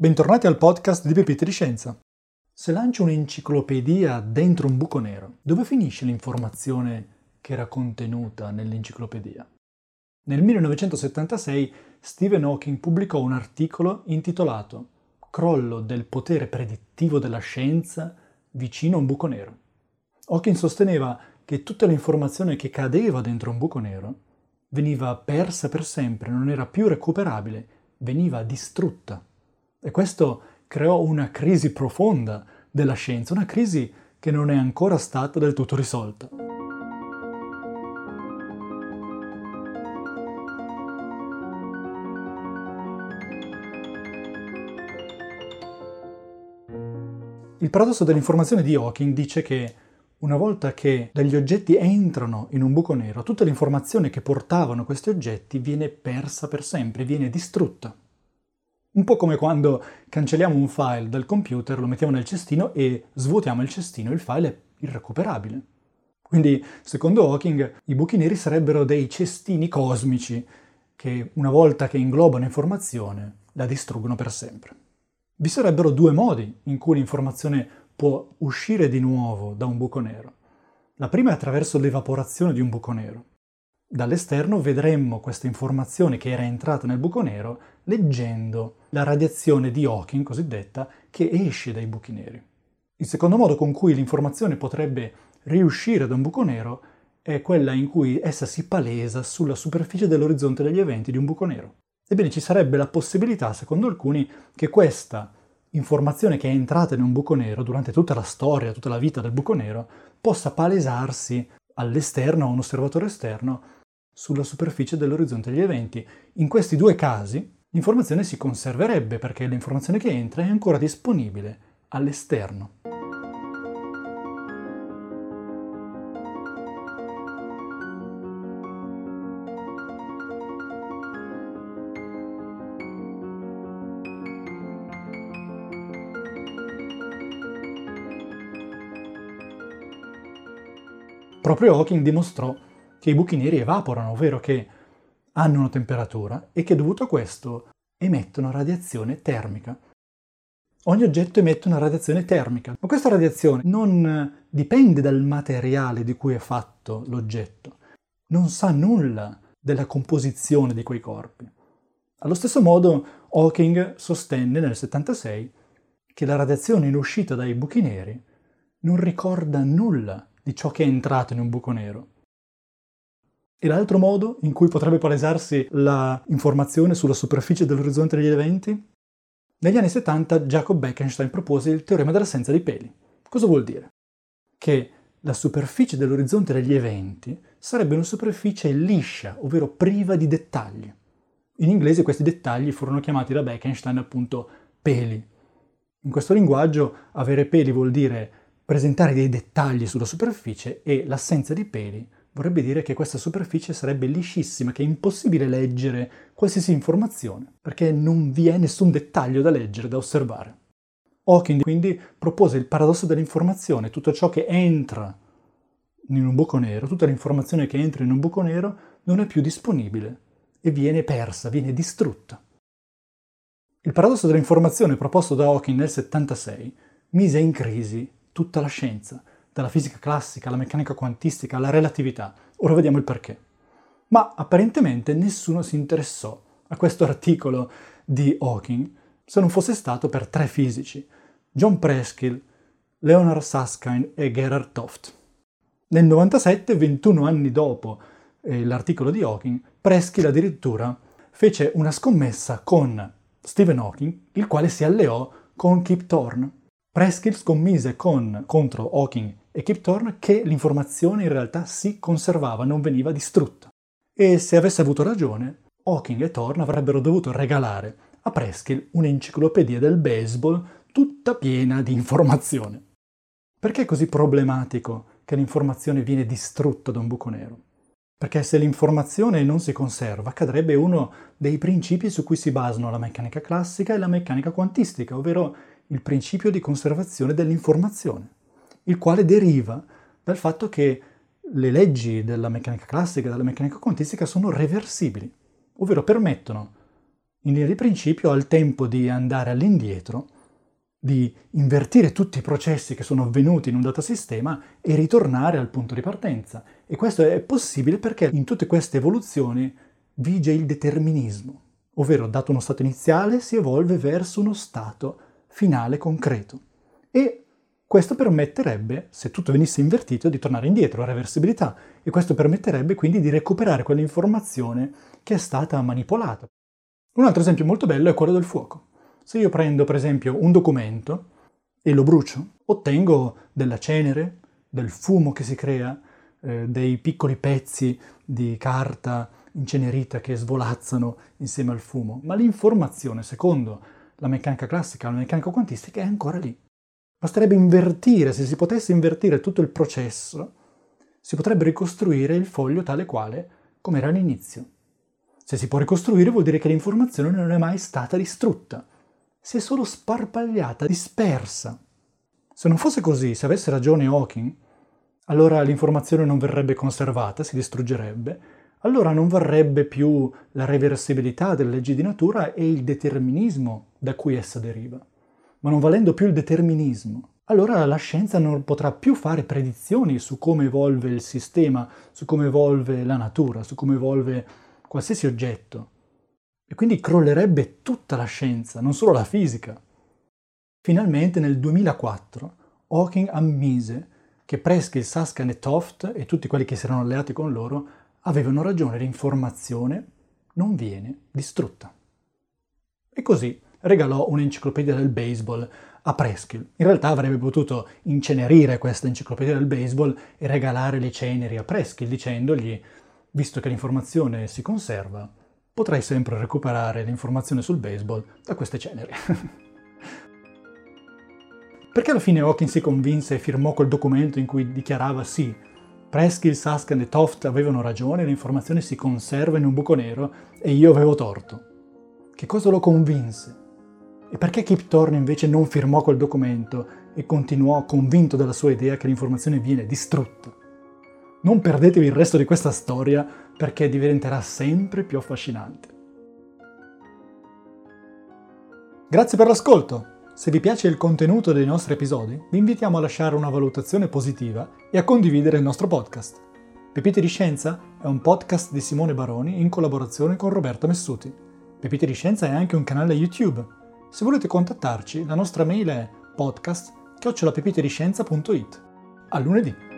Bentornati al podcast di Pepite di Scienza. Se lancio un'enciclopedia dentro un buco nero, dove finisce l'informazione che era contenuta nell'enciclopedia? Nel 1976 Stephen Hawking pubblicò un articolo intitolato Crollo del potere predittivo della scienza vicino a un buco nero. Hawking sosteneva che tutta l'informazione che cadeva dentro un buco nero veniva persa per sempre, non era più recuperabile, veniva distrutta. E questo creò una crisi profonda della scienza, una crisi che non è ancora stata del tutto risolta. Il paradosso dell'informazione di Hawking dice che una volta che degli oggetti entrano in un buco nero, tutta l'informazione che portavano questi oggetti viene persa per sempre, viene distrutta. Un po' come quando cancelliamo un file dal computer, lo mettiamo nel cestino e svuotiamo il cestino, il file è irrecuperabile. Quindi, secondo Hawking, i buchi neri sarebbero dei cestini cosmici che, una volta che inglobano informazione, la distruggono per sempre. Vi sarebbero due modi in cui l'informazione può uscire di nuovo da un buco nero. La prima è attraverso l'evaporazione di un buco nero. Dall'esterno vedremmo questa informazione che era entrata nel buco nero leggendo la radiazione di Hawking cosiddetta che esce dai buchi neri. Il secondo modo con cui l'informazione potrebbe riuscire da un buco nero è quella in cui essa si palesa sulla superficie dell'orizzonte degli eventi di un buco nero. Ebbene, ci sarebbe la possibilità, secondo alcuni, che questa informazione che è entrata in un buco nero durante tutta la storia, tutta la vita del buco nero, possa palesarsi all'esterno, a un osservatore esterno, sulla superficie dell'orizzonte degli eventi. In questi due casi l'informazione si conserverebbe perché l'informazione che entra è ancora disponibile all'esterno. Proprio Hawking dimostrò che i buchi neri evaporano, ovvero che hanno una temperatura e che dovuto a questo emettono radiazione termica. Ogni oggetto emette una radiazione termica, ma questa radiazione non dipende dal materiale di cui è fatto l'oggetto, non sa nulla della composizione di quei corpi. Allo stesso modo Hawking sostenne nel 76 che la radiazione in uscita dai buchi neri non ricorda nulla di ciò che è entrato in un buco nero. E l'altro modo in cui potrebbe palesarsi la informazione sulla superficie dell'orizzonte degli eventi? Negli anni 70 Jacob Bekenstein propose il teorema dell'assenza di peli. Cosa vuol dire? Che la superficie dell'orizzonte degli eventi sarebbe una superficie liscia, ovvero priva di dettagli. In inglese questi dettagli furono chiamati da Bekenstein appunto peli. In questo linguaggio avere peli vuol dire presentare dei dettagli sulla superficie e l'assenza di peli vorrebbe dire che questa superficie sarebbe liscissima, che è impossibile leggere qualsiasi informazione, perché non vi è nessun dettaglio da leggere, da osservare. Hawking quindi propose il paradosso dell'informazione, tutto ciò che entra in un buco nero, tutta l'informazione che entra in un buco nero non è più disponibile e viene persa, viene distrutta. Il paradosso dell'informazione proposto da Hawking nel 76 mise in crisi tutta la scienza, dalla fisica classica alla meccanica quantistica alla relatività. Ora vediamo il perché. Ma apparentemente nessuno si interessò a questo articolo di Hawking se non fosse stato per tre fisici, John Preskill, Leonard Susskind e Gerhard Toft. Nel 97, 21 anni dopo eh, l'articolo di Hawking, Preskill addirittura fece una scommessa con Stephen Hawking, il quale si alleò con Kip Thorne. Preskill scommise con, contro Hawking e Kip Thorne che l'informazione in realtà si conservava, non veniva distrutta. E se avesse avuto ragione, Hawking e Thorne avrebbero dovuto regalare a Preskill un'enciclopedia del baseball tutta piena di informazione. Perché è così problematico che l'informazione viene distrutta da un buco nero? Perché se l'informazione non si conserva, cadrebbe uno dei principi su cui si basano la meccanica classica e la meccanica quantistica, ovvero il principio di conservazione dell'informazione il quale deriva dal fatto che le leggi della meccanica classica e della meccanica quantistica sono reversibili, ovvero permettono in linea di principio ha il tempo di andare all'indietro, di invertire tutti i processi che sono avvenuti in un datasistema e ritornare al punto di partenza. E questo è possibile perché in tutte queste evoluzioni vige il determinismo, ovvero dato uno stato iniziale si evolve verso uno stato finale concreto. E questo permetterebbe, se tutto venisse invertito, di tornare indietro, a reversibilità, e questo permetterebbe quindi di recuperare quell'informazione che è stata manipolata. Un altro esempio molto bello è quello del fuoco. Se io prendo per esempio un documento e lo brucio, ottengo della cenere, del fumo che si crea, eh, dei piccoli pezzi di carta incenerita che svolazzano insieme al fumo, ma l'informazione, secondo la meccanica classica, la meccanica quantistica, è ancora lì. Basterebbe invertire, se si potesse invertire tutto il processo, si potrebbe ricostruire il foglio tale quale come era all'inizio. Se si può ricostruire vuol dire che l'informazione non è mai stata distrutta, si è solo sparpagliata, dispersa. Se non fosse così, se avesse ragione Hawking, allora l'informazione non verrebbe conservata, si distruggerebbe, allora non varrebbe più la reversibilità delle leggi di natura e il determinismo da cui essa deriva. Ma non valendo più il determinismo, allora la scienza non potrà più fare predizioni su come evolve il sistema, su come evolve la natura, su come evolve qualsiasi oggetto. E quindi crollerebbe tutta la scienza, non solo la fisica. Finalmente nel 2004 Hawking ammise che Presky, Susskind e Toft e tutti quelli che si erano alleati con loro avevano ragione, l'informazione non viene distrutta. E così regalò un'enciclopedia del baseball a Preskill. In realtà avrebbe potuto incenerire questa enciclopedia del baseball e regalare le ceneri a Preskill dicendogli, visto che l'informazione si conserva, potrai sempre recuperare l'informazione sul baseball da queste ceneri. Perché alla fine Hawking si convinse e firmò quel documento in cui dichiarava sì, Preskill, Susskind e Toft avevano ragione, l'informazione si conserva in un buco nero e io avevo torto. Che cosa lo convinse? E perché Kip Thorne invece non firmò quel documento e continuò convinto della sua idea che l'informazione viene distrutta? Non perdetevi il resto di questa storia perché diventerà sempre più affascinante. Grazie per l'ascolto! Se vi piace il contenuto dei nostri episodi, vi invitiamo a lasciare una valutazione positiva e a condividere il nostro podcast. Pepite di Scienza è un podcast di Simone Baroni in collaborazione con Roberto Messuti. Pepite di Scienza è anche un canale YouTube. Se volete contattarci, la nostra mail è podcast-pepitediscienza.it. A lunedì!